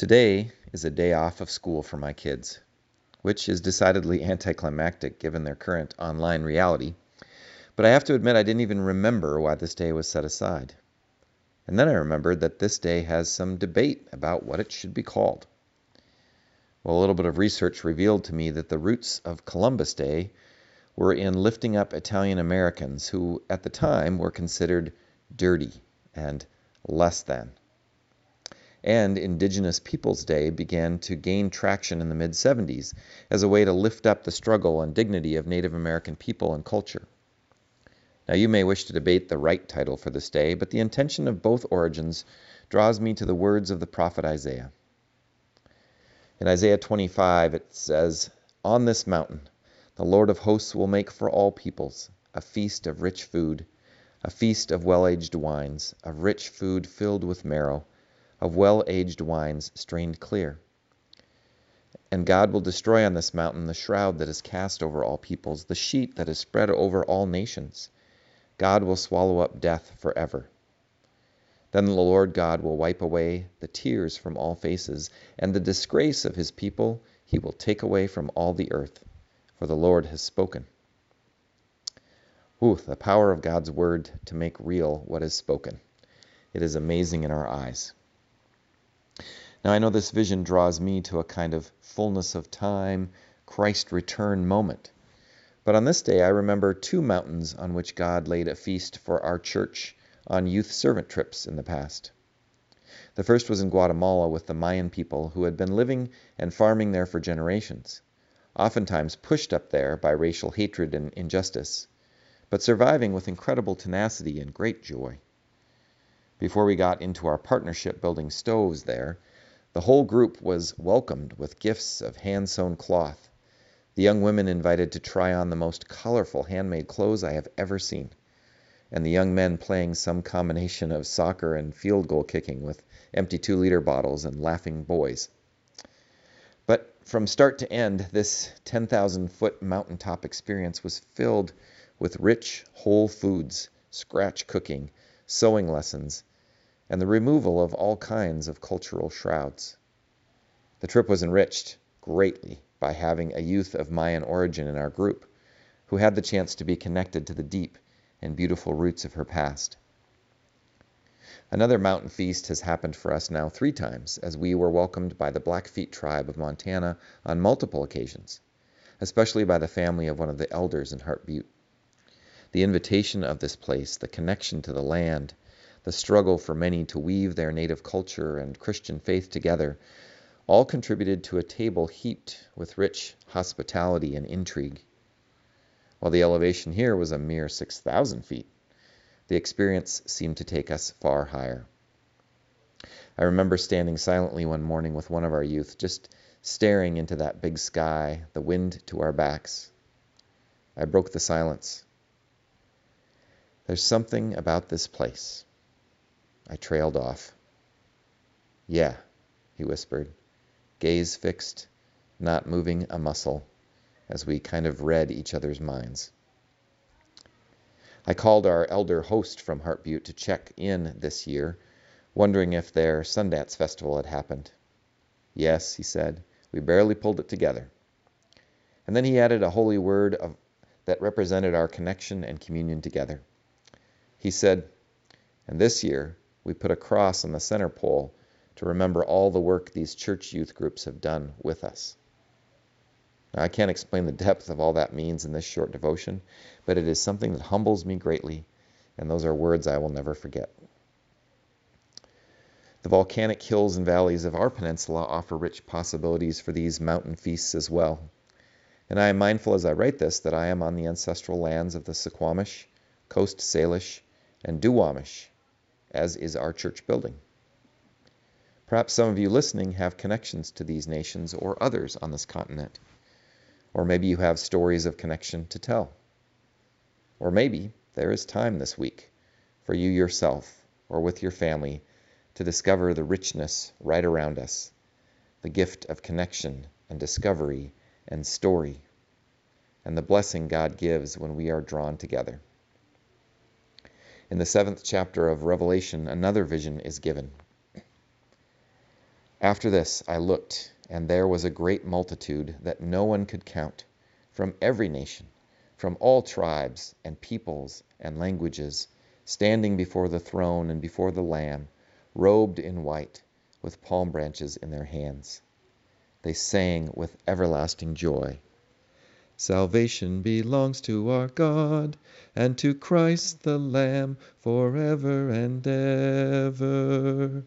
Today is a day off of school for my kids, which is decidedly anticlimactic given their current online reality. But I have to admit, I didn't even remember why this day was set aside. And then I remembered that this day has some debate about what it should be called. Well, a little bit of research revealed to me that the roots of Columbus Day were in lifting up Italian Americans who, at the time, were considered dirty and less than and Indigenous Peoples Day began to gain traction in the mid 70s as a way to lift up the struggle and dignity of Native American people and culture. Now, you may wish to debate the right title for this day, but the intention of both origins draws me to the words of the prophet Isaiah. In Isaiah 25, it says, On this mountain, the Lord of hosts will make for all peoples a feast of rich food, a feast of well aged wines, of rich food filled with marrow of well aged wines strained clear. And God will destroy on this mountain the shroud that is cast over all peoples, the sheet that is spread over all nations. God will swallow up death forever. Then the Lord God will wipe away the tears from all faces, and the disgrace of his people he will take away from all the earth, for the Lord has spoken. Ooh, the power of God's word to make real what is spoken. It is amazing in our eyes. Now, I know this vision draws me to a kind of fullness of time, Christ return moment. But on this day, I remember two mountains on which God laid a feast for our church on youth servant trips in the past. The first was in Guatemala with the Mayan people who had been living and farming there for generations, oftentimes pushed up there by racial hatred and injustice, but surviving with incredible tenacity and great joy. Before we got into our partnership building stoves there, the whole group was welcomed with gifts of hand sewn cloth, the young women invited to try on the most colorful handmade clothes I have ever seen, and the young men playing some combination of soccer and field goal kicking with empty two liter bottles and laughing boys. But from start to end, this 10,000 foot mountaintop experience was filled with rich, whole foods, scratch cooking, sewing lessons, and the removal of all kinds of cultural shrouds. The trip was enriched greatly by having a youth of Mayan origin in our group who had the chance to be connected to the deep and beautiful roots of her past. Another mountain feast has happened for us now three times as we were welcomed by the Blackfeet tribe of Montana on multiple occasions, especially by the family of one of the elders in Heart Butte. The invitation of this place, the connection to the land, the struggle for many to weave their native culture and Christian faith together, all contributed to a table heaped with rich hospitality and intrigue. While the elevation here was a mere 6,000 feet, the experience seemed to take us far higher. I remember standing silently one morning with one of our youth, just staring into that big sky, the wind to our backs. I broke the silence. There's something about this place. I trailed off. Yeah, he whispered, gaze fixed, not moving a muscle, as we kind of read each other's minds. I called our elder host from Heart Butte to check in this year, wondering if their Sundance Festival had happened. Yes, he said, we barely pulled it together. And then he added a holy word of, that represented our connection and communion together. He said, And this year, we put a cross on the center pole to remember all the work these church youth groups have done with us. Now, I can't explain the depth of all that means in this short devotion, but it is something that humbles me greatly, and those are words I will never forget. The volcanic hills and valleys of our peninsula offer rich possibilities for these mountain feasts as well. And I am mindful as I write this that I am on the ancestral lands of the Suquamish, Coast Salish, and Duwamish, as is our church building. Perhaps some of you listening have connections to these nations or others on this continent. Or maybe you have stories of connection to tell. Or maybe there is time this week for you yourself or with your family to discover the richness right around us, the gift of connection and discovery and story, and the blessing God gives when we are drawn together. In the seventh chapter of Revelation, another vision is given. After this I looked, and there was a great multitude that no one could count, from every nation, from all tribes and peoples and languages, standing before the throne and before the Lamb, robed in white, with palm branches in their hands. They sang with everlasting joy. Salvation belongs to our God and to Christ the Lamb forever and ever.